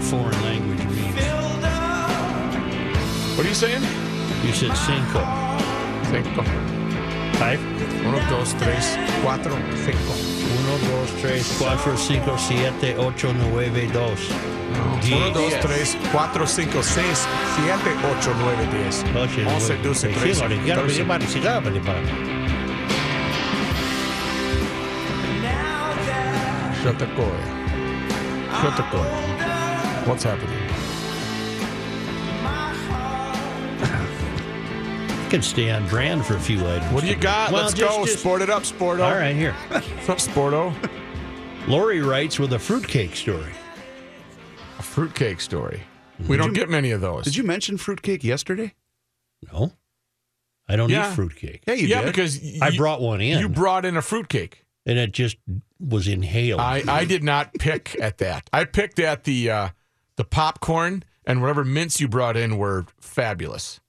That foreign language means. What are you saying? You said cinco. Cinco. Five? Uno, dos, tres, cuatro, cinco. Uno, dos, tres, cuatro, cinco, siete, ocho, nueve, dos. Uno, dos, tres, cuatro, cinco, seis, siete, ocho, nueve, diez. Ocho, Once, nueve. doce, trece, catorce. sí, claro, pedir para- Shotakoi. Shotakoi. What's happening? Can stay on brand for a few items. What do you got? Well, Let's just- go. just- Sport it up, Sporto. All right, here. What's up, Sporto? Lori writes with a fruitcake story. A fruitcake story. We don't get many of those. Did you mention fruitcake yesterday? No, I don't Yeah. eat fruitcake. Yeah, you yeah, did. because I brought one in, You brought in a fruitcake. and it just was inhaled. I, I did not pick at that. I picked at the uh, the popcorn and whatever mints you brought in were fabulous.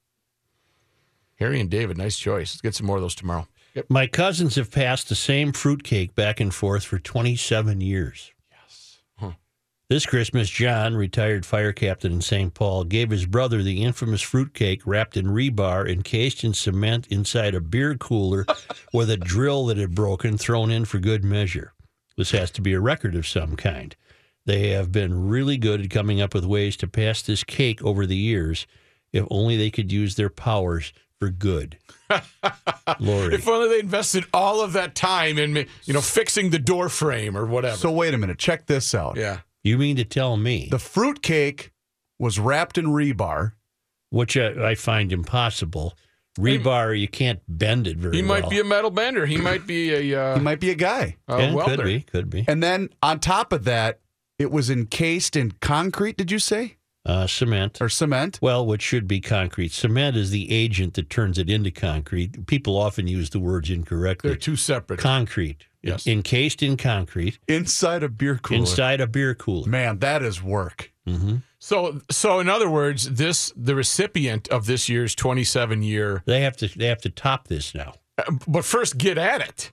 Harry and David, nice choice. Let's get some more of those tomorrow. Yep. My cousins have passed the same fruitcake back and forth for 27 years. Yes. Huh. This Christmas, John, retired fire captain in St. Paul, gave his brother the infamous fruitcake wrapped in rebar, encased in cement inside a beer cooler with a drill that had broken thrown in for good measure. This has to be a record of some kind. They have been really good at coming up with ways to pass this cake over the years. If only they could use their powers for good. Lori. If only they invested all of that time in you know fixing the door frame or whatever. So wait a minute. Check this out. yeah. You mean to tell me, The fruit cake was wrapped in rebar. which I, I find impossible, rebar you can't bend it very He might well. be a metal bender. He might be a, uh, He might be a guy. a Yeah, welder. could be, could be. And then on top of that, it was encased in concrete, did you say? Uh, cement. Or cement? Well, which should be concrete. Cement is the agent that turns it into concrete. People often use the words incorrectly. They're two separate. concrete. Yes. Encased in concrete Inside a beer cooler. inside a beer cooler. Man, that is work. hmm So, so in other words, this the recipient of this year's 27 year. They have to they have to top this now. But first, get at it.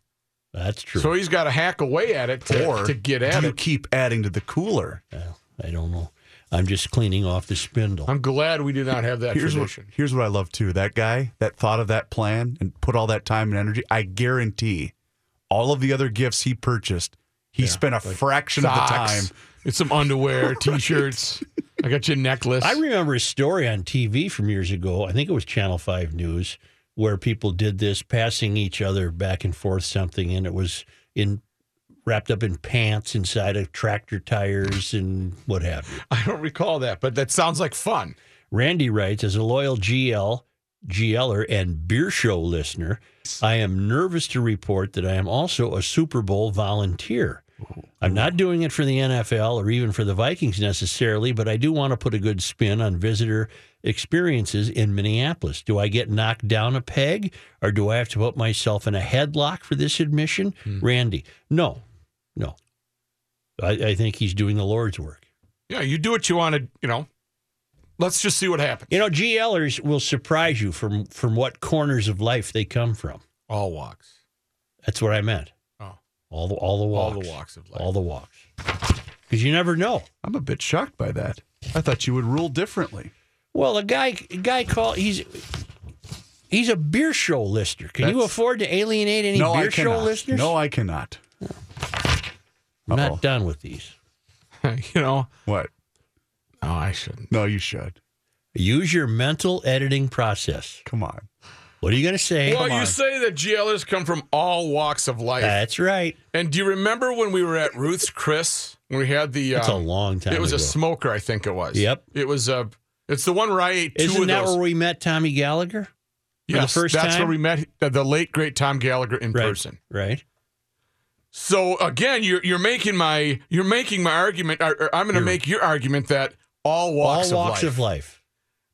That's true. So he's got to hack away at it to, Or to get do at you it. keep adding to the cooler? Well, I don't know. I'm just cleaning off the spindle. I'm glad we do not have that Here's what, tradition. here's what I love too. That guy that thought of that plan and put all that time and energy, I guarantee all of the other gifts he purchased, he spent a fraction of the time. It's some underwear, t-shirts. I got your necklace. I remember a story on TV from years ago. I think it was Channel 5 News where people did this, passing each other back and forth something, and it was in wrapped up in pants inside of tractor tires and what have you. I don't recall that, but that sounds like fun. Randy writes, as a loyal GL, GLer, and beer show listener, I am nervous to report that I am also a Super Bowl volunteer. I'm not doing it for the NFL or even for the Vikings necessarily, but I do want to put a good spin on visitor experiences in Minneapolis. Do I get knocked down a peg or do I have to put myself in a headlock for this admission? Hmm. Randy, no, no. I, I think he's doing the Lord's work. Yeah, you do what you want to, you know. Let's just see what happens. You know, GLers will surprise you from from what corners of life they come from. All walks. That's what I meant. All the all the All walks. the walks of life. All the walks. Because you never know. I'm a bit shocked by that. I thought you would rule differently. Well, a guy a guy called he's he's a beer show listener. Can you afford to alienate any no, beer I show cannot. listeners? No, I cannot. I'm Uh-oh. not done with these. you know? What? No, I shouldn't. No, you should. Use your mental editing process. Come on. What are you going to say? Well, you say that GLers come from all walks of life. That's right. and do you remember when we were at Ruth's Chris when we had the? That's a um, long time It was ago. a smoker, I think it was. Yep. It was a. It's the one where I ate 2 Isn't of that those. where we met Tommy Gallagher? for the yes, first that's time? where we met uh, the late great Tom Gallagher in Right. person. Right. So again, you're you're making my you're making my argument. Or, or I'm going to make your argument that all walks, All walks of, life. of life.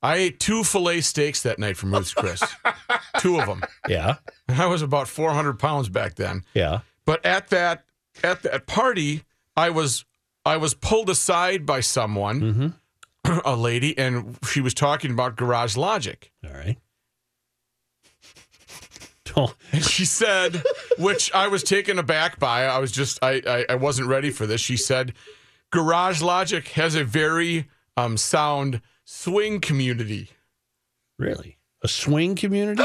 I ate two fillet steaks that night from Ruth's Chris, two of them. Yeah. I was about 400 pounds back then. Yeah. But at that at that party, I was I was pulled aside by someone, Mm-hmm. a lady, and she was talking about Garage Logic. All right. Don't. And she said, which I was taken aback by. I was just I, I I wasn't ready for this. She said, Garage Logic has a very um sound swing community. Really? A swing community?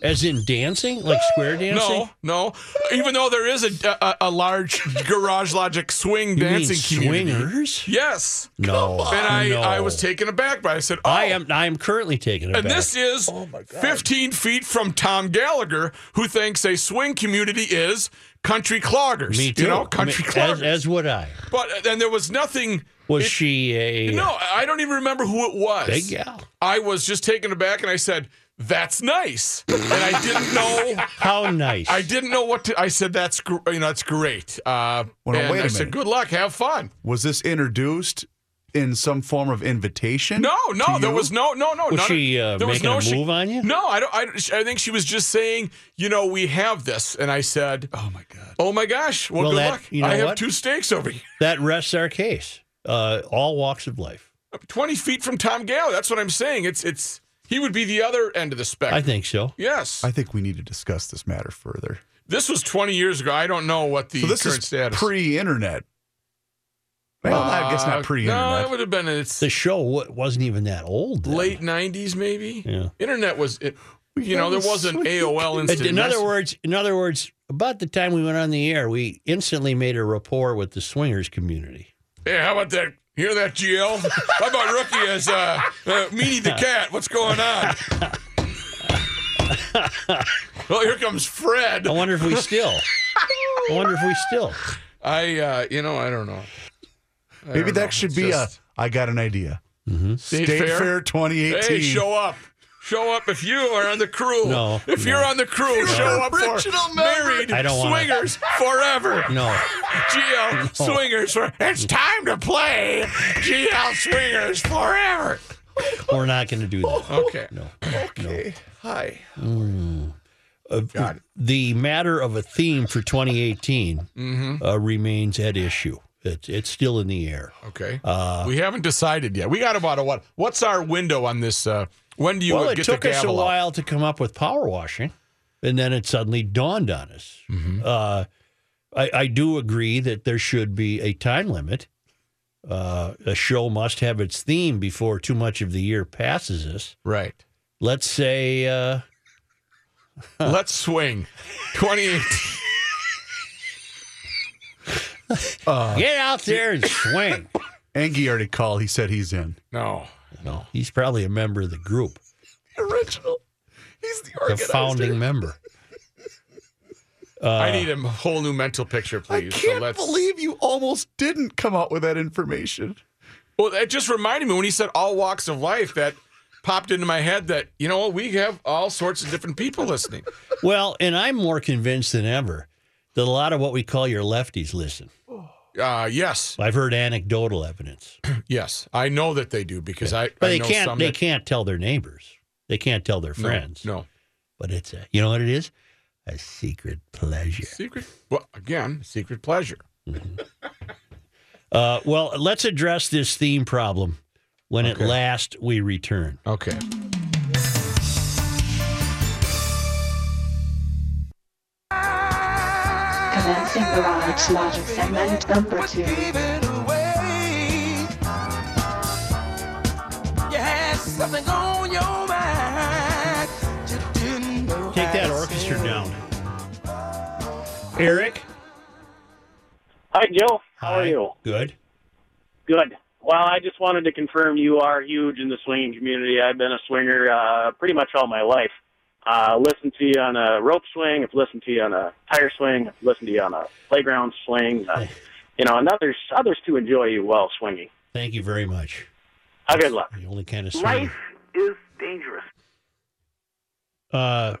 As in dancing? Like square dancing? No, no. Even though there is a a, a large Garage Logic swing You mean dancing community. swingers? Yes. No. And I, no. I was taken aback by. it. I said, oh. I am I am currently taking it And this is 15 feet from Tom Gallagher, who thinks a swing community is country cloggers. Me too. You know, country I mean, cloggers. as, as would I. but and there was nothing. Was it- she a No, I don't even remember who it was. big gal? I was just taken aback, and I said, "That's nice," and I didn't know. How nice. I didn't know what to. I said, "That's gr- you know, that's great." Uh, Well, now, and wait a I said, "Good luck, have fun." Was this introduced in some form of invitation? No, no, there was no, no, no. Was she, uh, there was making no a she- move on you? No, I don't. I, I think she was just saying, you know, we have this, and I said, Oh my god. "Oh my gosh, well, Well, good that- luck. you know I have what? two steaks over here, that rests our case. Uh, all walks of life. twenty feet from Tom Gallagher. That's what I'm saying. It's it's he would be the other end of the spectrum. I think so. Yes, I think we need to discuss this matter further. this was 20 years ago. I don't know what the so this current is status. pre-internet. Well, I guess Uh, not pre-internet. No, it would have been it's The show wa- wasn't even that old. then. late 90s, maybe. Yeah. Internet was it. You know, there wasn't AOL In- instant. In other words, in other words, about the time we went on the air, we instantly made a rapport with the swingers community. Hey, how about that? Hear that, GL? How about Rookie as uh, uh, Meanie the cat? What's going on? well, here comes Fred. I wonder if we still. I wonder if we still. I, uh, you know, I don't know. I Maybe don't that know. should It's be just- a. I got an idea. State, State Fair. Fair 2018. Hey, show up. Show up if you are on the crew. No, If no. you're on the crew, show up for Original married I don't wanna- swingers forever. No. GL swingers for it's time to play GL swingers forever. We're not going to do that. Okay. No. Okay. Hi. Uh, Got it. the matter of a theme for 2018 Mm-hmm. uh, remains at issue. It's it's still in the air. Okay. we haven't decided yet. We got about a what? What's our window on this? When do you well, it get took the us a gavel out? while to come up with power washing, and then it suddenly dawned on us. Mm-hmm. Uh, I, I do agree that there should be a time limit. Uh, a show must have its theme before too much of the year passes us. Right. Let's say uh, Let's swing. 2018. get out there and swing. Angie already called. He said he's in. No. No, he's probably a member of the group, The Original. He's the the founding member. I uh, need a whole new mental picture, please. I can't so let's. believe you almost didn't come out with that information. Well, that just reminded me when he said all walks of life that popped into my head that, you know, we have all sorts of different people listening. Well, and I'm more convinced than ever that a lot of what we call your lefties listen. Oh. Uh, yes. I've heard anecdotal evidence, Yes. I know that they do because I, but I they know can't. They that, can't tell their neighbors. They can't tell their No, friends. No. But it's a, you know what it is? A secret pleasure. Secret. Well, again, secret pleasure. Uh, well, let's address this theme problem when Okay. at last we return. Okay. Commencing Garage Logic segment number two. Take that orchestra down. Eric? Hi, Joe. How Hi. are you? Good. Good. Well, I just wanted to confirm you are huge in the swinging community. I've been a swinger uh, pretty much all my life. Uh, listened to you on a rope swing. I've listened to you on a tire swing. I've listened to you on a playground swing. Uh, you know, and others others to enjoy you while swinging. Thank you very much. How good luck. The only kind of swing. Life is dangerous. Uh,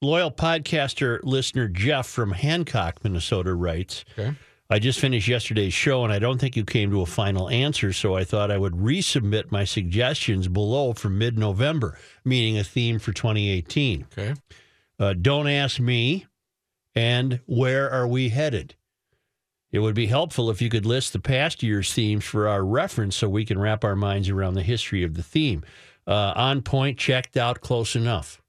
loyal podcaster listener Jeff from Hancock, Minnesota writes Okay. I just finished yesterday's show and I don't think you came to a final answer, so I thought I would resubmit my suggestions below for mid November, meaning a theme for 2018. Okay. Uh, don't ask me, and where are we headed? It would be helpful if you could list the past year's themes for our reference so we can wrap our minds around the history of the theme. Uh, on point, checked out, close enough.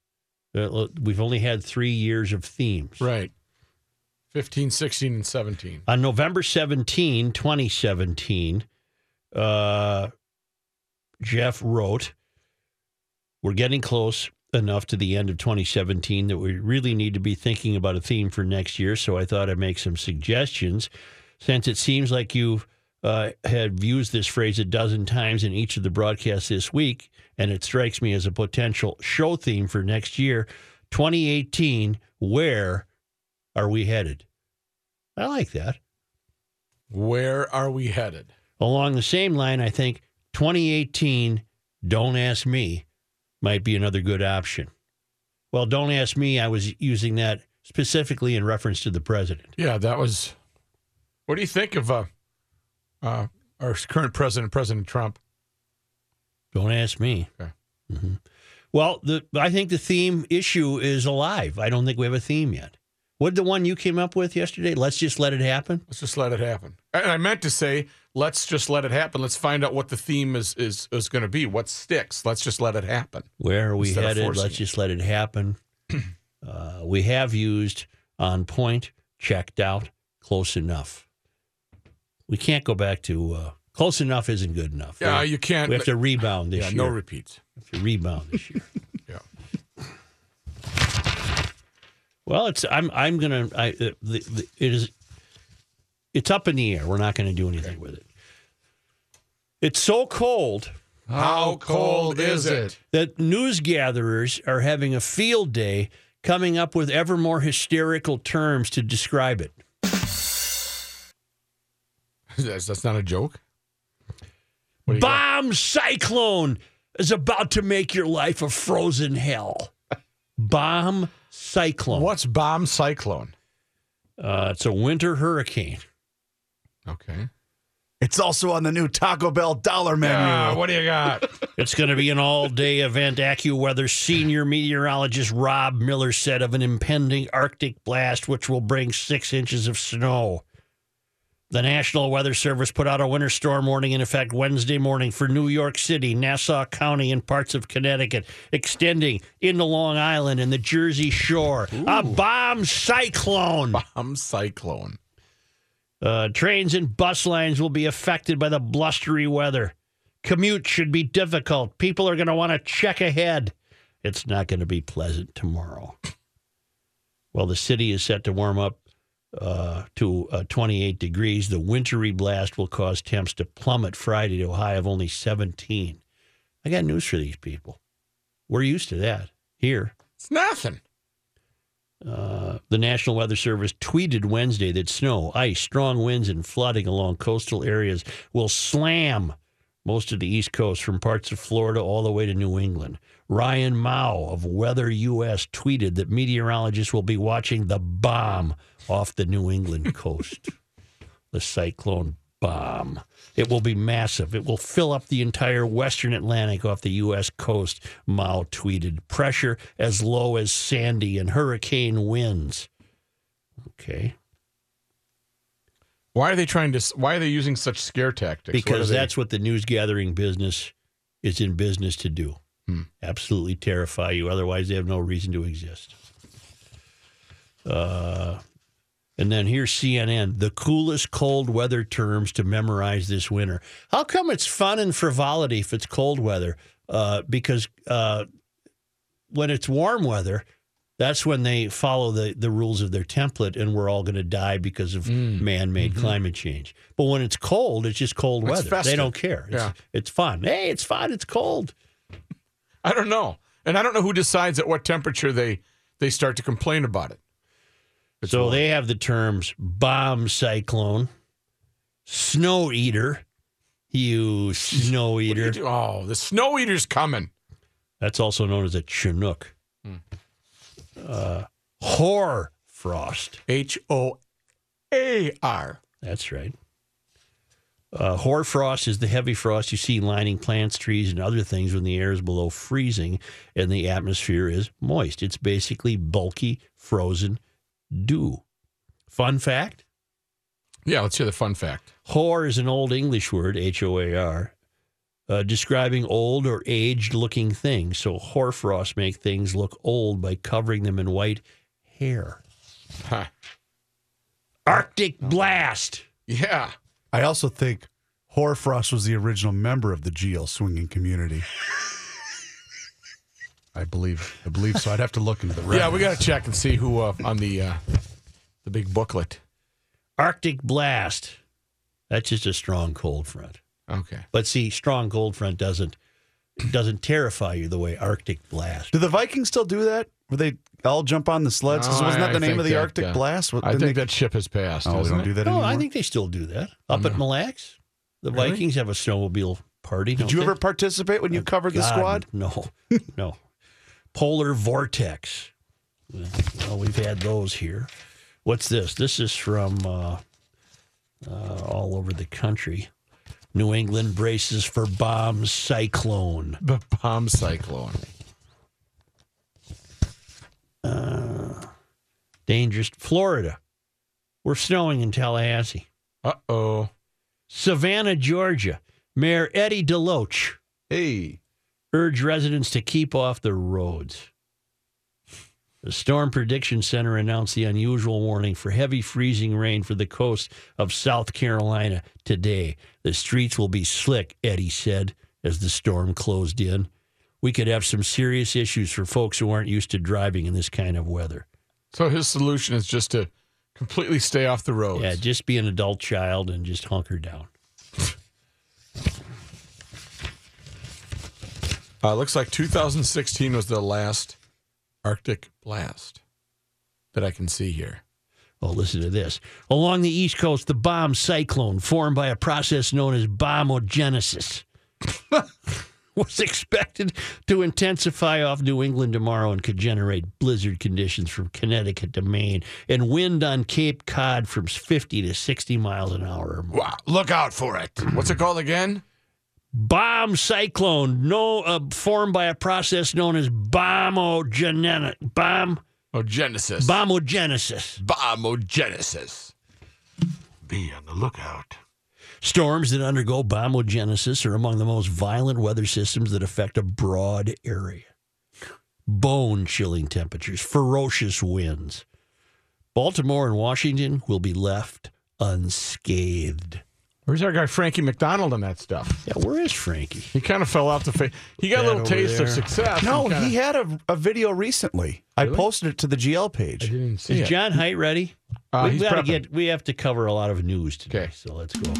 Uh, we've only had three years of themes. Right. 15, 16, and 17. On November 17, 2017, uh, Jeff wrote, We're getting close enough to the end of 2017 that we really need to be thinking about a theme for next year. So I thought I'd make some suggestions. Since it seems like you uh, had used this phrase a dozen times in each of the broadcasts this week, and it strikes me as a potential show theme for next year, 2018, where are we headed? I like that. Where are we headed? Along the same line, I think 2018, Don't Ask Me might be another good option. Well, Don't Ask Me, I was using that specifically in reference to the president. Yeah, that was. What do you think of uh, uh, our current president, President Trump? Don't ask me. Okay. hmm Well, the, I think the theme issue is alive. I don't think we have a theme yet. What the one you came up with yesterday? Let's just let it happen. Let's just let it happen. And I meant to say, let's just let it happen. Let's find out what the theme is is, is going to be. What sticks? Let's just let it happen. Where are we headed? Let's it. just let it happen. uh, we have used on point, checked out, close enough. We can't go back to uh, close enough. Isn't good enough. Yeah, you can't. we have to rebound this yeah, year. no repeats. We have to rebound this year. Yeah. Well, it's I'm I'm gonna I the, the, it is it's up in the air. We're not going to do anything with it. It's so cold How cold is it? that news gatherers are having a field day coming up with ever more hysterical terms to describe it. That's, that's not a joke. You got? Bomb cyclone is about to make your life a frozen hell. Bomb cyclone. What's bomb cyclone? Uh, it's a winter hurricane. Okay. It's also on the new Taco Bell dollar menu. Yeah, what do you got? It's going to be an all day event. AccuWeather senior meteorologist Rob Miller said of an impending Arctic blast, which will bring six inches of snow. The National Weather Service put out a winter storm warning in effect Wednesday morning for New York City, Nassau County, and parts of Connecticut, extending into Long Island and the Jersey Shore. A bomb cyclone. bomb cyclone. Uh, trains and bus lines will be affected by the blustery weather. Commute should be difficult. People are going to want to check ahead. It's not going to be pleasant tomorrow. Well, the city is set to warm up uh, to uh, 28 degrees. The wintry blast will cause temps to plummet Friday to a high of only 17. I got news for these people. We're used to that here. It's nothing. Uh, the National Weather Service tweeted Wednesday that snow, ice, strong winds, and flooding along coastal areas will slam most of the East Coast from parts of Florida all the way to New England. Ryan Maue of Weather US tweeted that meteorologists will be watching the bomb off the New England coast. the cyclone bomb. It will be massive. It will fill up the entire western Atlantic off the U.S. coast, Maue tweeted. Pressure as low as Sandy and hurricane winds. Okay. Why are they trying to? Why are they using such scare tactics? Because that's what the news gathering business is in business to do. Hmm. Absolutely terrify you. Otherwise, they have no reason to exist. Uh, And then here's CNN, the coolest cold weather terms to memorize this winter. How come it's fun and frivolity if it's cold weather? Uh, because uh, when it's warm weather, that's when they follow the, the rules of their template and we're all going to die because of man made climate change. But when it's cold, it's just cold Mm. It's weather. festive. They don't care. It's, Yeah. it's fun. Hey, it's fun. It's cold. I don't know, and I don't know who decides at what temperature they they start to complain about it. It's so warm. they have the terms bomb cyclone, snow eater. You snow eater. you? Oh, the snow eater's coming. That's also known as a chinook. Uh, hoar frost. H O A R. That's right. Uh, hoar frost is the heavy frost you see lining plants, trees, and other things when the air is below freezing and the atmosphere is moist. It's basically bulky, frozen dew. Fun fact Yeah, let's hear the fun fact. Hoar is an old English word, H O A R, uh, describing old or aged looking things. So hoarfrost make things look old by covering them in white hair. Huh. Arctic blast. Yeah. I also think Hoarfrost was the original member of the GL swinging community. I believe. I believe so. I'd have to look into the records. Yeah, we got to check and see who uh, on the uh, the big booklet. Arctic blast. That's just a strong cold front. Okay. But see, strong cold front doesn't doesn't terrify you the way Arctic blast. Do the Vikings still do that? Where they all jump on the sleds? No, Wasn't that I- the I name of the that, Arctic uh, Blast? What- I didn't think they- that ship has passed. Oh, they don't it? do that No, anymore. I think they still do that. Up at Mille Lacs, the Really? Vikings have a snowmobile party. Did you they? ever participate when you covered the squad? No, no. Polar vortex. Well, we've had those here. What's this? This is from uh, uh, all over the country. New England braces for bomb cyclone. The bomb cyclone. Dangerous. Florida. We're snowing in Tallahassee. Uh oh. Savannah, Georgia. Mayor Eddie DeLoach Hey. Urge residents to keep off the roads. The Storm Prediction Center announced the unusual warning for heavy freezing rain for the coast of South Carolina today. The streets will be slick, Eddie said as the storm closed in. We could have some serious issues for folks who aren't used to driving in this kind of weather. So his solution is just to completely stay off the roads. Yeah, just be an adult child and just hunker down. Uh, looks like 2016 was the last Arctic blast that I can see here. Well, listen to this. Along the East Coast, the bomb cyclone, formed by a process known as bombogenesis, was expected to intensify off New England tomorrow and could generate blizzard conditions from Connecticut to Maine and wind on Cape Cod from 50 to 60 miles an hour or more. Wow, look out for it. What's it called again? Bomb cyclone, no, uh, formed by a process known as bombogenesis. Bomb, Genesis. bombogenesis. Bombogenesis. Be on the lookout. Storms that undergo bombogenesis are among the most violent weather systems that affect a broad area. Bone chilling temperatures, ferocious winds. Baltimore and Washington will be left unscathed. Where's our guy Frankie McDonald on that stuff? Yeah, where is Frankie? He kind of fell off the face. He got a little over taste of success. No, and kinda- he had a, a video recently. I posted it to the GL I page. didn't see Is it. John Height ready? Uh, we he's gotta get. We have to cover a lot of news today, Okay. so let's go.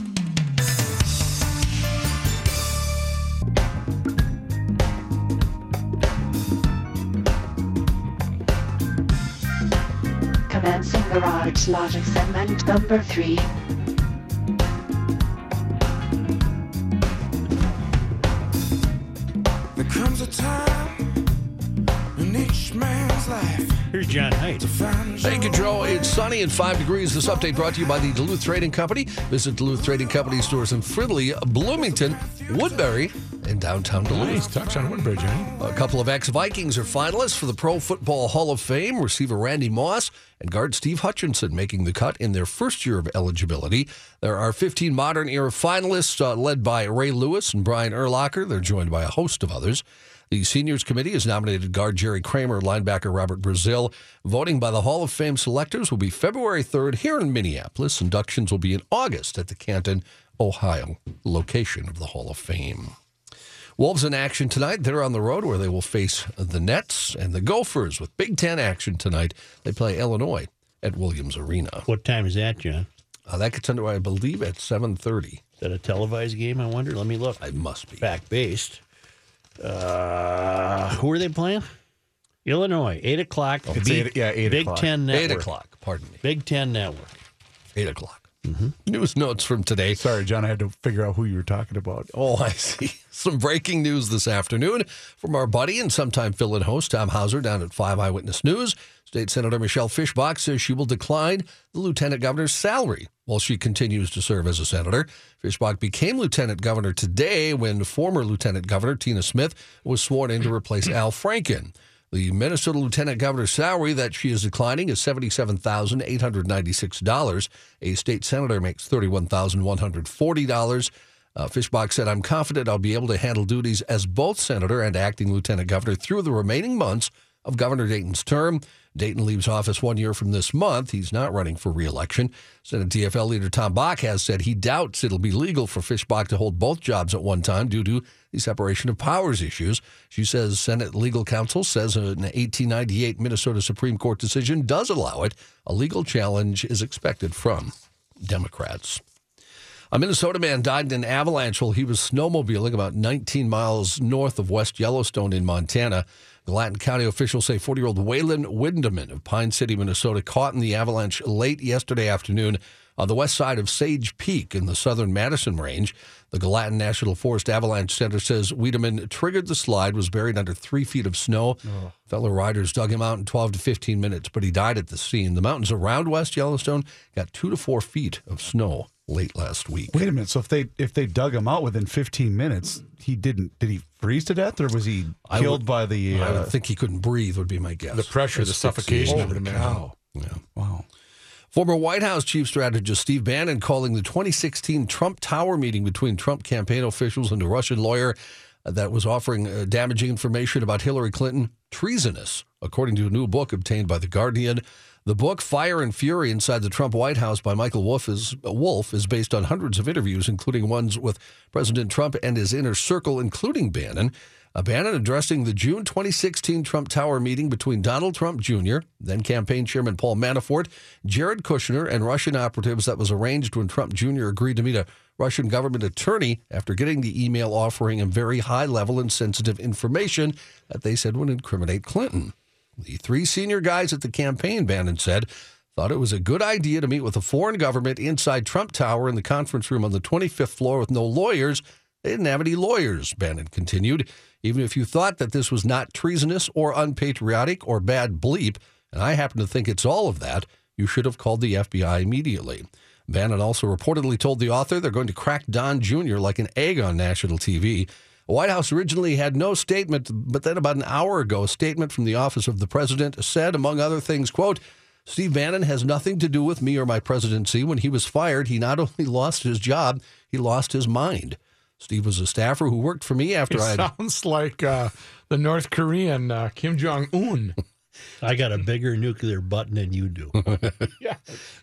Commencing garage logic segment number three. John Height. Thank you, Joe. It's sunny and 5 degrees. This update brought to you by the Duluth Trading Company. Visit Duluth Trading Company stores in Fridley, Bloomington, Woodbury, and downtown Duluth. Nice touch on Woodbridge, Johnny. A couple of ex-Vikings are finalists for the Pro Football Hall of Fame. Receiver Randy Moss and guard Steve Hutchinson making the cut in their first year of eligibility. There are 15 modern era finalists uh, led by Ray Lewis and Brian Urlacher. They're joined by a host of others. The seniors committee has nominated guard Jerry Kramer, linebacker Robert Brazile. Voting by the Hall of Fame selectors will be February 3rd here in Minneapolis. Inductions will be in August at the Canton, Ohio location of the Hall of Fame. Wolves in action tonight. They're on the road where they will face the Nets and the Gophers with Big Ten action tonight. They play Illinois at Williams Arena. What time is that, John? Uh, that gets underway, I believe, at 7.30. Is that a televised game, I wonder? Let me look. It must be. Fact based. Uh, who are they playing? Illinois, 8 o'clock. It's Big- eight- yeah, eight Big o'clock. Ten Network. 8 o'clock, pardon me. Big Ten Network. 8 o'clock. Mm-hmm. News notes from today. Sorry, John, I had to figure out who you were talking about. Oh, I see. Some breaking news this afternoon from our buddy and sometime fill-in host Tom Hauser down at 5 Eyewitness News. State Senator Michelle Fischbach says she will decline the lieutenant governor's salary while she continues to serve as a senator. Fischbach became lieutenant governor today when former lieutenant governor Tina Smith was sworn in to replace Al Franken. The Minnesota lieutenant governor's salary that she is declining is $77,896. A state senator makes $31,140. Uh, Fischbach said, I'm confident I'll be able to handle duties as both senator and acting lieutenant governor through the remaining months of Governor Dayton's term. Dayton leaves office one year from this month. He's not running for reelection. Senate DFL leader Tom Bakk has said he doubts it'll be legal for Fischbach to hold both jobs at one time due to the separation of powers issues. She says Senate legal counsel says an 1898 Minnesota Supreme Court decision does allow it. A legal challenge is expected from Democrats. A Minnesota man died in an avalanche while he was snowmobiling about 19 miles north of West Yellowstone in Montana. Gallatin County officials say 40 year old Waylon Windeman of Pine City, Minnesota, caught in the avalanche late yesterday afternoon on the west side of Sage Peak in the southern Madison Range. The Gallatin National Forest Avalanche Center says Wiedemann triggered the slide, was buried under three feet of snow. Fellow riders dug him out in 12 to 15 minutes, but he died at the scene. The mountains around West Yellowstone got two to four feet of snow late last week. Wait a minute. So if they if they dug him out within 15 minutes, he didn't. Did he freeze to death, or was he killed would- by the? I Uh, would think he couldn't breathe, would be my guess. The pressure, the suffocation, I holy cow! Yeah. Wow. Former White House chief strategist Steve Bannon calling the 2016 Trump Tower meeting between Trump campaign officials and a Russian lawyer uh, that was offering uh, damaging information about Hillary Clinton treasonous, according to a new book obtained by The Guardian. The book Fire and Fury Inside the Trump White House by Michael Wolff is, Wolf is based on hundreds of interviews, including ones with President Trump and his inner circle, including Bannon. Bannon addressing the June 2016 Trump Tower meeting between Donald Trump Jr., then campaign chairman Paul Manafort, Jared Kushner, and Russian operatives that was arranged when Trump Jr. agreed to meet a Russian government attorney after getting the email offering him very high level and sensitive information that they said would incriminate Clinton. The three senior guys at the campaign, Bannon said, thought it was a good idea to meet with a foreign government inside Trump Tower in the conference room on the 25th floor with no lawyers. They didn't have any lawyers, Bannon continued. Even if you thought that this was not treasonous or unpatriotic or bad bleep, and I happen to think it's all of that, you should have called the FBI immediately. Bannon also reportedly told the author they're going to crack Don Jr. like an egg on national TV. The White House originally had no statement, but then about an hour ago, a statement from the office of the president said, among other things, quote, Steve Bannon has nothing to do with me or my presidency. When he was fired, he not only lost his job, he lost his mind. Steve was a staffer who worked for me after I had sounds like uh, the North Korean uh, Kim Jong Un. I got a bigger nuclear button than you do. yeah.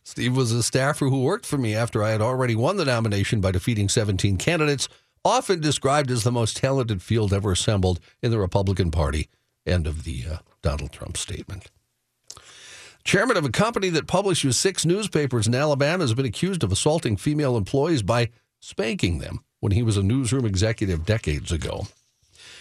Steve was a staffer who worked for me after I had already won the nomination by defeating 17 candidates, often described as the most talented field ever assembled in the Republican Party. End of the uh, Donald Trump statement. Chairman of a company that publishes six newspapers in Alabama has been accused of assaulting female employees by spanking them when he was a newsroom executive decades ago.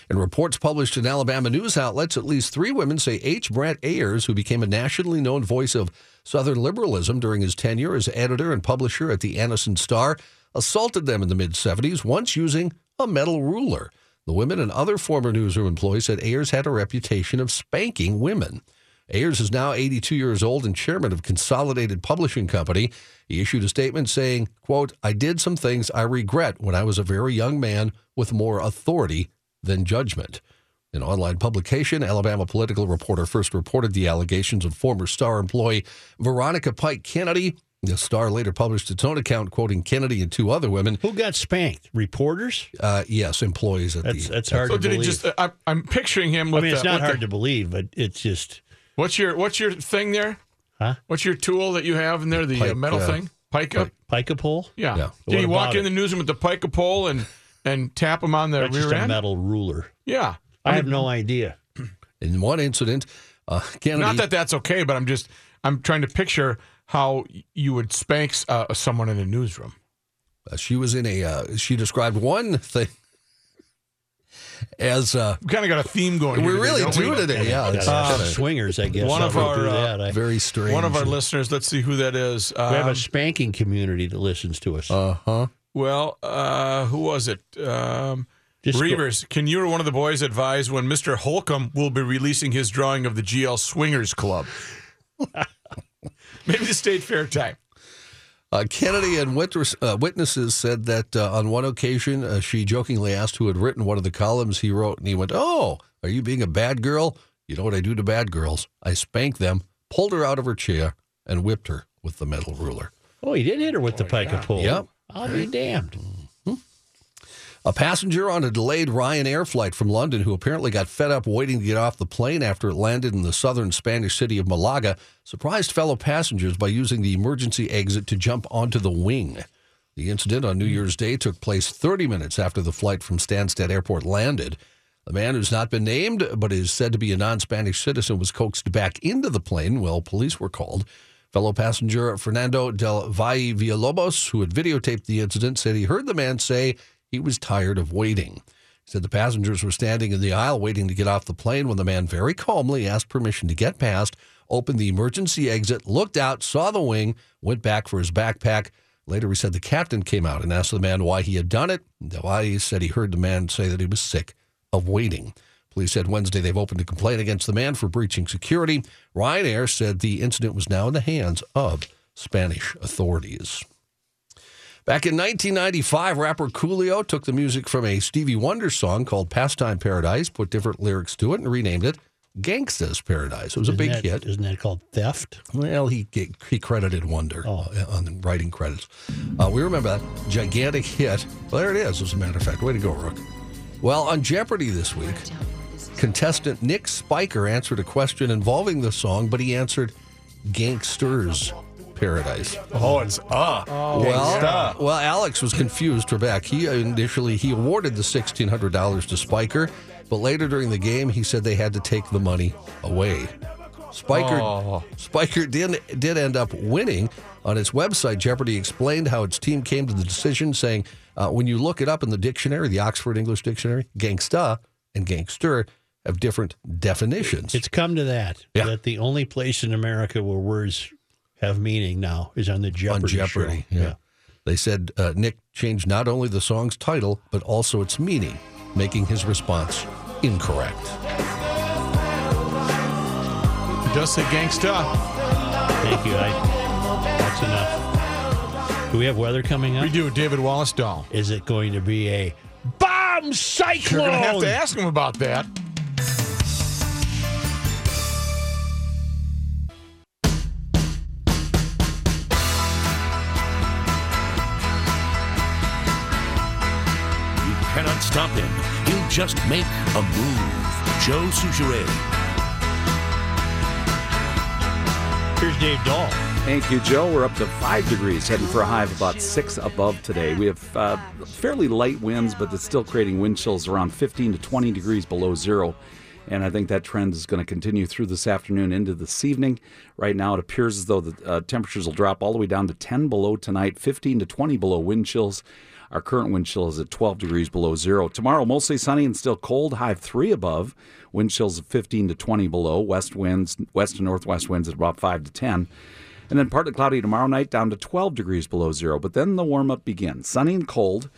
In reports published in Alabama news outlets, at least three women say H. Brandt Ayers, who became a nationally known voice of Southern liberalism during his tenure as editor and publisher at the Anniston Star, assaulted them in the mid 70s, once using a metal ruler. The women and other former newsroom employees said Ayers had a reputation of spanking women. Ayers is now 82 years old and chairman of Consolidated Publishing Company. He issued a statement saying, quote, I did some things I regret when I was a very young man with more authority than judgment. An online publication, Alabama political reporter first reported the allegations of former Star employee Veronica Pike Kennedy The Star later published its own account quoting Kennedy and two other women. Who got spanked? Reporters? Uh, yes, employees at That's the. that's hard So to did believe. he just? Uh, I'm, I'm picturing him. I With mean, it's the- not hard the- to believe, but it's just What's your What's your thing there? Huh? What's your tool that you have in there? The uh, Pike, metal uh, thing, pica. pica pole. Yeah. Yeah. Did What you walk about in the newsroom with the pica pole and and tap them on the That's just rear a metal ruler. Yeah. I have no idea. In one incident, uh, Kennedy. Not that that's okay, but I'm just I'm trying to picture how you would spank uh, someone in a newsroom. uh, she was in a. Uh, she described one thing as. Uh, We kind of got a theme going. we here today, really don't do we? today. Yeah, it's Uh, kinda swingers, I guess. One of our, do uh. I- very strange. One of our listeners. Let's see who that is. we have Um, a spanking community that listens to us. Uh huh. well, uh, who was it? Um, Just go- Reavers, can you or one of the boys advise when Mr. Holcomb will be releasing his drawing of the GL Swingers Club? Maybe the State Fair time. Uh, Kennedy and witness, uh, witnesses said that uh, on one occasion uh, she jokingly asked who had written one of the columns he wrote, and he went, "Oh, are you being a bad girl? You know what I do to bad girls? I spank them, pulled her out of her chair, and whipped her with the metal ruler." oh, he did hit her with the pica pole. Yep. I'll be damned. A passenger on a delayed Ryanair flight from London who apparently got fed up waiting to get off the plane after it landed in the southern Spanish city of Malaga surprised fellow passengers by using the emergency exit to jump onto the wing. The incident on New Year's Day took place 30 minutes after the flight from Stansted Airport landed. The man who's not been named, but is said to be a non Spanish citizen, was coaxed back into the plane while police were called. Fellow passenger Fernando del Valle Villalobos, who had videotaped the incident, said he heard the man say he was tired of waiting. He said the passengers were standing in the aisle waiting to get off the plane when the man very calmly asked permission to get past, opened the emergency exit, looked out, saw the wing, went back for his backpack. Later, he said the captain came out and asked the man why he had done it. Why said he heard the man say that he was sick of waiting. Police said Wednesday they've opened a complaint against the man for breaching security. Ryanair said the incident was now in the hands of Spanish authorities. Back in 1995, rapper Coolio took the music from a Stevie Wonder song called Pastime Paradise, put different lyrics to it, and renamed it Gangsta's Paradise. It was a Isn't big that- hit. Isn't that called theft? Well, he he credited Wonder Oh. uh, on writing credits. Uh, we remember that gigantic hit. Well, there it is, as a matter of fact. Way to go, Rook. Well, on Jeopardy this week, contestant Nick Spiker answered a question involving the song, but he answered Gangsters Paradise. Oh, it's uh. Well, well, Alex was confused. Trebek. He initially he awarded the sixteen hundred dollars to Spiker, but later during the game he said they had to take the money away. Spiker Oh. Spiker did did end up winning. On its website, Jeopardy explained how its team came to the decision, saying, uh, "When you look it up in the dictionary, the Oxford English Dictionary, gangsta and gangster have different definitions." It's come to that. Yeah. That the only place in America where words have meaning now is on the Jeopardy, on Jeopardy. show. Yeah. They said uh, Nick changed not only the song's title, but also its meaning, making his response incorrect. Just a gangsta. Thank you. I, that's enough. Do we have weather coming up? We do. David Wallace Dahl. Is it going to be a bomb cyclone? You're cyclone? going to have to ask him about that. Stop him. He'll just make a move. Joe Soucheray. Here's Dave Dahl. Thank you, Joe. We're up to five degrees, heading for a high of about six above today. We have uh, fairly light winds, but it's still creating wind chills around 15 to 20 degrees below zero. And I think that trend is going to continue through this afternoon into this evening. Right now, it appears as though the uh, temperatures will drop all the way down to 10 below tonight, 15 to 20 below wind chills. Our current wind chill is at 12 degrees below zero. Tomorrow, mostly sunny and still cold, high three above. Wind chills of 15 to 20 below. West winds, west and northwest winds at about 5 to 10. And then partly cloudy tomorrow night, down to 12 degrees below zero. But then the warm up begins. Sunny and cold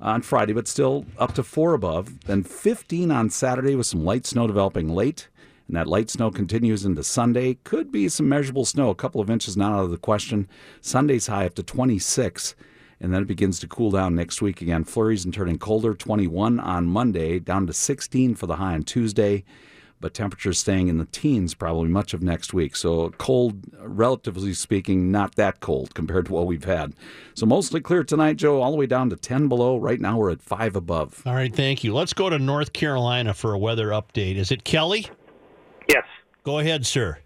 on Friday, but still up to 4 above. Then 15 on Saturday with some light snow developing late. And that light snow continues into Sunday. Could be some measurable snow, a couple of inches not out of the question. Sunday's high up to 26. And then it begins to cool down next week again. Flurries and turning colder. 21 on Monday, down to 16 for the high on Tuesday. but temperatures staying in the teens probably much of next week. So cold, relatively speaking, not that cold compared to what we've had. So mostly clear tonight, Joe, all the way down to 10 below. Right now we're at 5 above. All right, thank you. Let's go to North Carolina for a weather update. Is it Kelly? Yes. Go ahead, sir.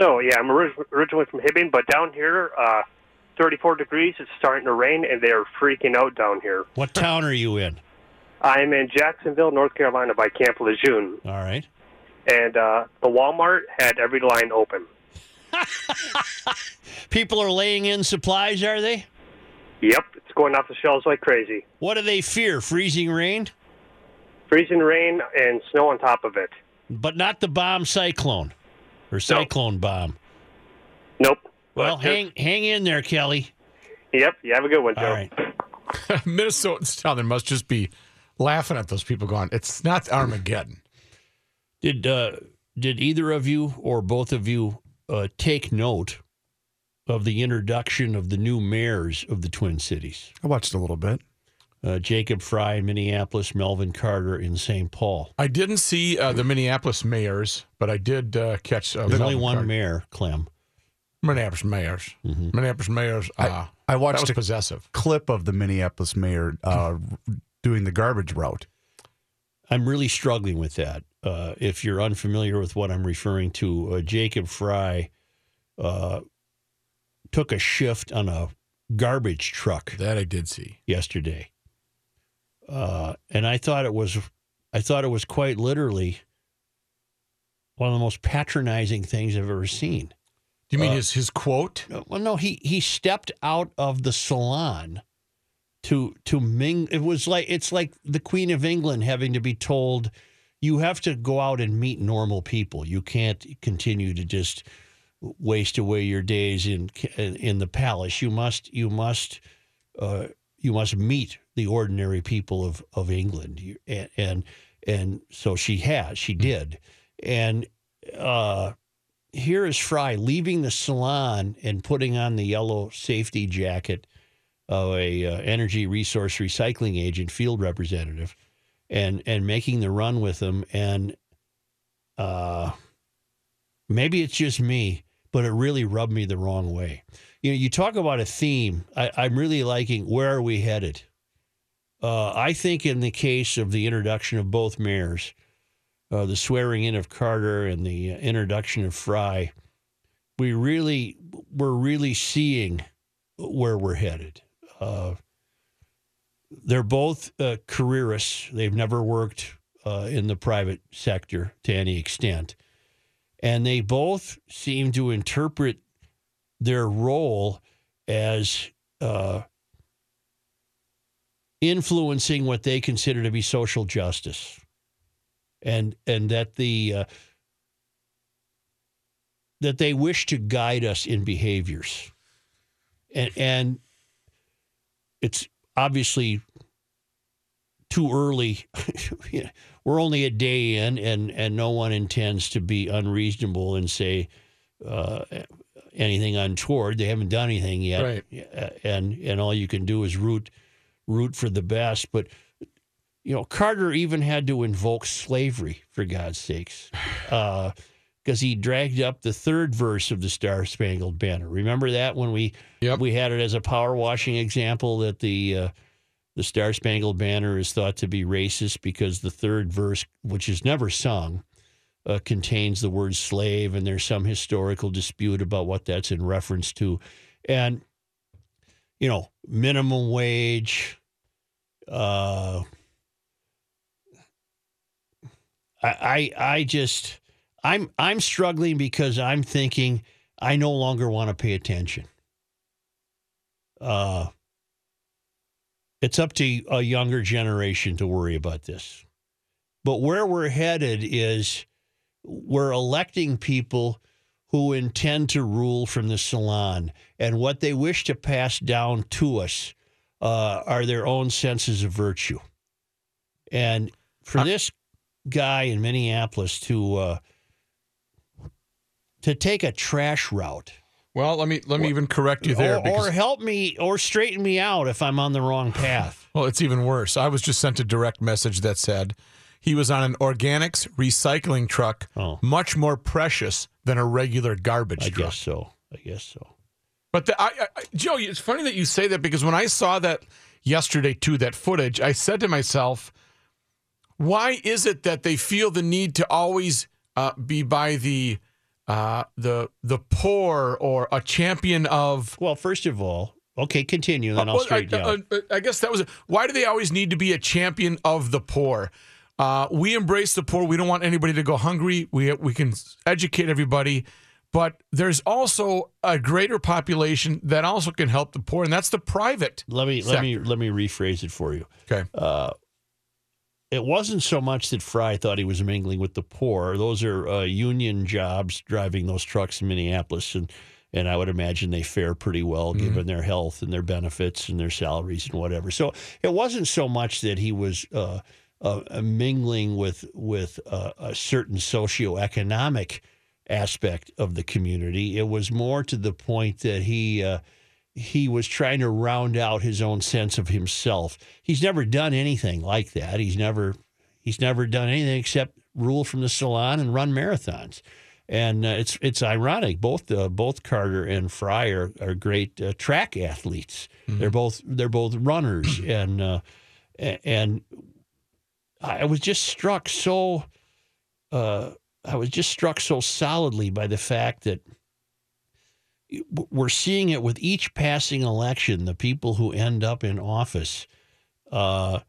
So yeah, I'm originally from Hibbing, but down here, uh, 34 degrees. It's starting to rain, and they are freaking out down here. What town are you in? I'm in Jacksonville, North Carolina, by Camp Lejeune, All right. and uh, the Walmart had every line open. People are laying in supplies, are they? Yep, it's going off the shelves like crazy. What do they fear? Freezing rain? Freezing rain and snow on top of it. But not the bomb cyclone or cyclone bomb. Nope. Well, But hang hang in there, Kelly. Yep, you have a good one, Joe. All right. Minnesotans down there must just be laughing at those people going, it's not Armageddon. Did uh, did either of you or both of you uh, take note of the introduction of the new mayors of the Twin Cities? I watched a little bit. Uh, Jacob Fry in Minneapolis, Melvin Carter in St. Paul. I didn't see uh, the Minneapolis mayors, but I did uh, catch. Uh, There's only one Carter. mayor, Clem. Minneapolis mayors. Minneapolis mayors. Uh, I watched a possessive. clip of the Minneapolis mayor uh, doing the garbage route. I'm really struggling with that. Uh, if you're unfamiliar with what I'm referring to, uh, Jacob Fry uh, took a shift on a garbage truck That I did see. yesterday, uh, and I thought it was, I thought it was quite literally one of the most patronizing things I've ever seen. You mean Uh, his his quote? Well, no, he he stepped out of the salon to to ming. It was like it's like the Queen of England having to be told, you have to go out and meet normal people. You can't continue to just waste away your days in in the palace. You must you must uh, you must meet the ordinary people of of England. And and, and so she has. She did. And uh, here is Fry leaving the salon and putting on the yellow safety jacket of a uh, energy resource recycling agent, field representative, and and making the run with them. And uh, maybe it's just me, but it really rubbed me the wrong way. You know, you talk about a theme. I, I'm really liking. Where are we headed? Uh, I think in the case of the introduction of both mayors, uh, the swearing in of Carter and the uh, introduction of Fry, we really we're really seeing where we're headed. Uh, they're both uh, careerists. They've never worked uh, in the private sector to any extent, and they both seem to interpret their role as uh, influencing what they consider to be social justice and and that the uh, that they wish to guide us in behaviors, and and it's obviously too early. We're only a day in, and and no one intends to be unreasonable and say uh, anything untoward. They haven't done anything yet, Right. and and all you can do is root root for the best, but you know, Carter even had to invoke slavery for God's sakes, because he dragged up the third verse of the Star Spangled Banner. Remember that when we we had it as a power washing example that the uh, the Star Spangled Banner is thought to be racist because the third verse, which is never sung, uh, contains the word slave, and there's some historical dispute about what that's in reference to, and you know, minimum wage. Uh, I, I I just I'm I'm struggling because I'm thinking I no longer want to pay attention. Uh it's up to a younger generation to worry about this. But where we're headed is we're electing people who intend to rule from the salon, and what they wish to pass down to us uh, are their own senses of virtue. And for this guy in Minneapolis to uh, to take a trash route. Well, let me let me even correct you there. Or, because- or help me or straighten me out if I'm on the wrong path. Well, it's even worse. I was just sent a direct message that said he was on an organics recycling truck, Oh. much more precious than a regular garbage I truck. guess so. I guess so. But the, I, I, Joe, it's funny that you say that because when I saw that yesterday too, that footage, I said to myself, why is it that they feel the need to always uh, be by the uh, the the poor or a champion of? Well, first of all, okay, continue, then I'll Well, I, straighten you out. uh, I guess that was it. Why do they always need to be a champion of the poor? Uh, we embrace the poor. We don't want anybody to go hungry. We we can educate everybody, but there's also a greater population that also can help the poor, and that's the private. let me let me let me rephrase it for you. Okay. Uh, it wasn't so much that Fry thought he was mingling with the poor. Those are uh, union jobs driving those trucks in Minneapolis, and and I would imagine they fare pretty well given their health and their benefits and their salaries and whatever. So it wasn't so much that he was uh, uh, mingling with with uh, a certain socioeconomic aspect of the community. It was more to the point that he. He was trying to round out his own sense of himself. He's never done anything like that. He's never he's never done anything except rule from the salon and run marathons. And uh, it's it's ironic. Both uh, both Carter and Fry are, are great uh, track athletes. They're both they're both runners, and uh, and I was just struck so uh, I was just struck so solidly by the fact that we're seeing it with each passing election. The people who end up in office uh,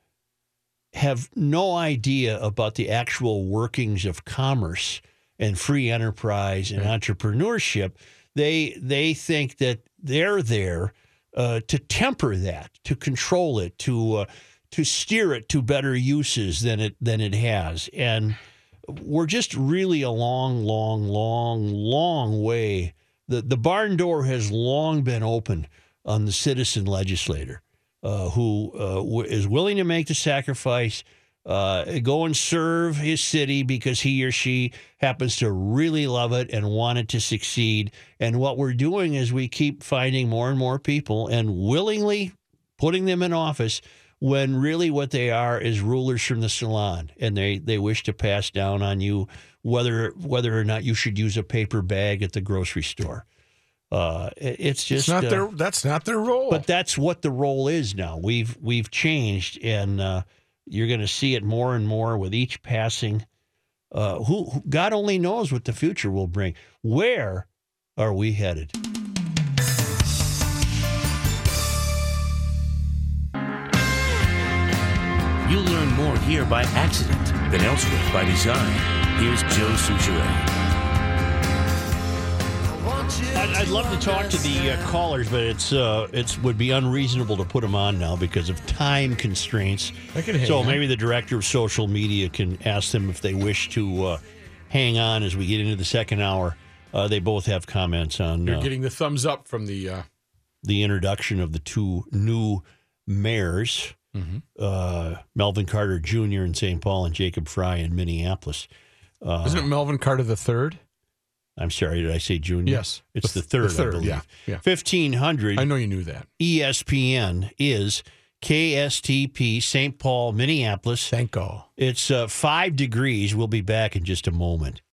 have no idea about the actual workings of commerce and free enterprise and entrepreneurship. They they think that they're there uh, to temper that, to control it, to uh, to steer it to better uses than it than it has, and we're just really a long, long, long, long way. The the barn door has long been open on the citizen legislator uh, who uh, w- is willing to make the sacrifice, uh, go and serve his city because he or she happens to really love it and want it to succeed. And what we're doing is we keep finding more and more people and willingly putting them in office when really what they are is rulers from the salon and they, they wish to pass down on you whether whether or not you should use a paper bag at the grocery store. Uh, it's just It's not uh, their. That's not their role. but that's what the role is now. We've we've changed, and uh, you're going to see it more and more with each passing. Uh, who, who God only knows what the future will bring. Where are we headed? You'll learn more here by accident than elsewhere by design. Here's Joe Soucheray. I'd, I'd love to talk to the uh, callers, but it's uh, it's would be unreasonable to put them on now because of time constraints. I can so on. maybe the director of social media can ask them if they wish to uh, hang on as we get into the second hour. Uh, they both have comments on You're uh, getting the thumbs up from the. Uh, the introduction of the two new mayors, Mm-hmm. uh, Melvin Carter Jr. in St. Paul and Jacob Fry in Minneapolis. Uh, isn't it Melvin Carter the third? I'm sorry, did I say junior? Yes. It's the, The- third, the third, I believe. yeah, yeah. 1500 I know you knew that. ESPN is KSTP St. Paul, Minneapolis. Thank God. It's uh, five degrees. We'll be back in just a moment.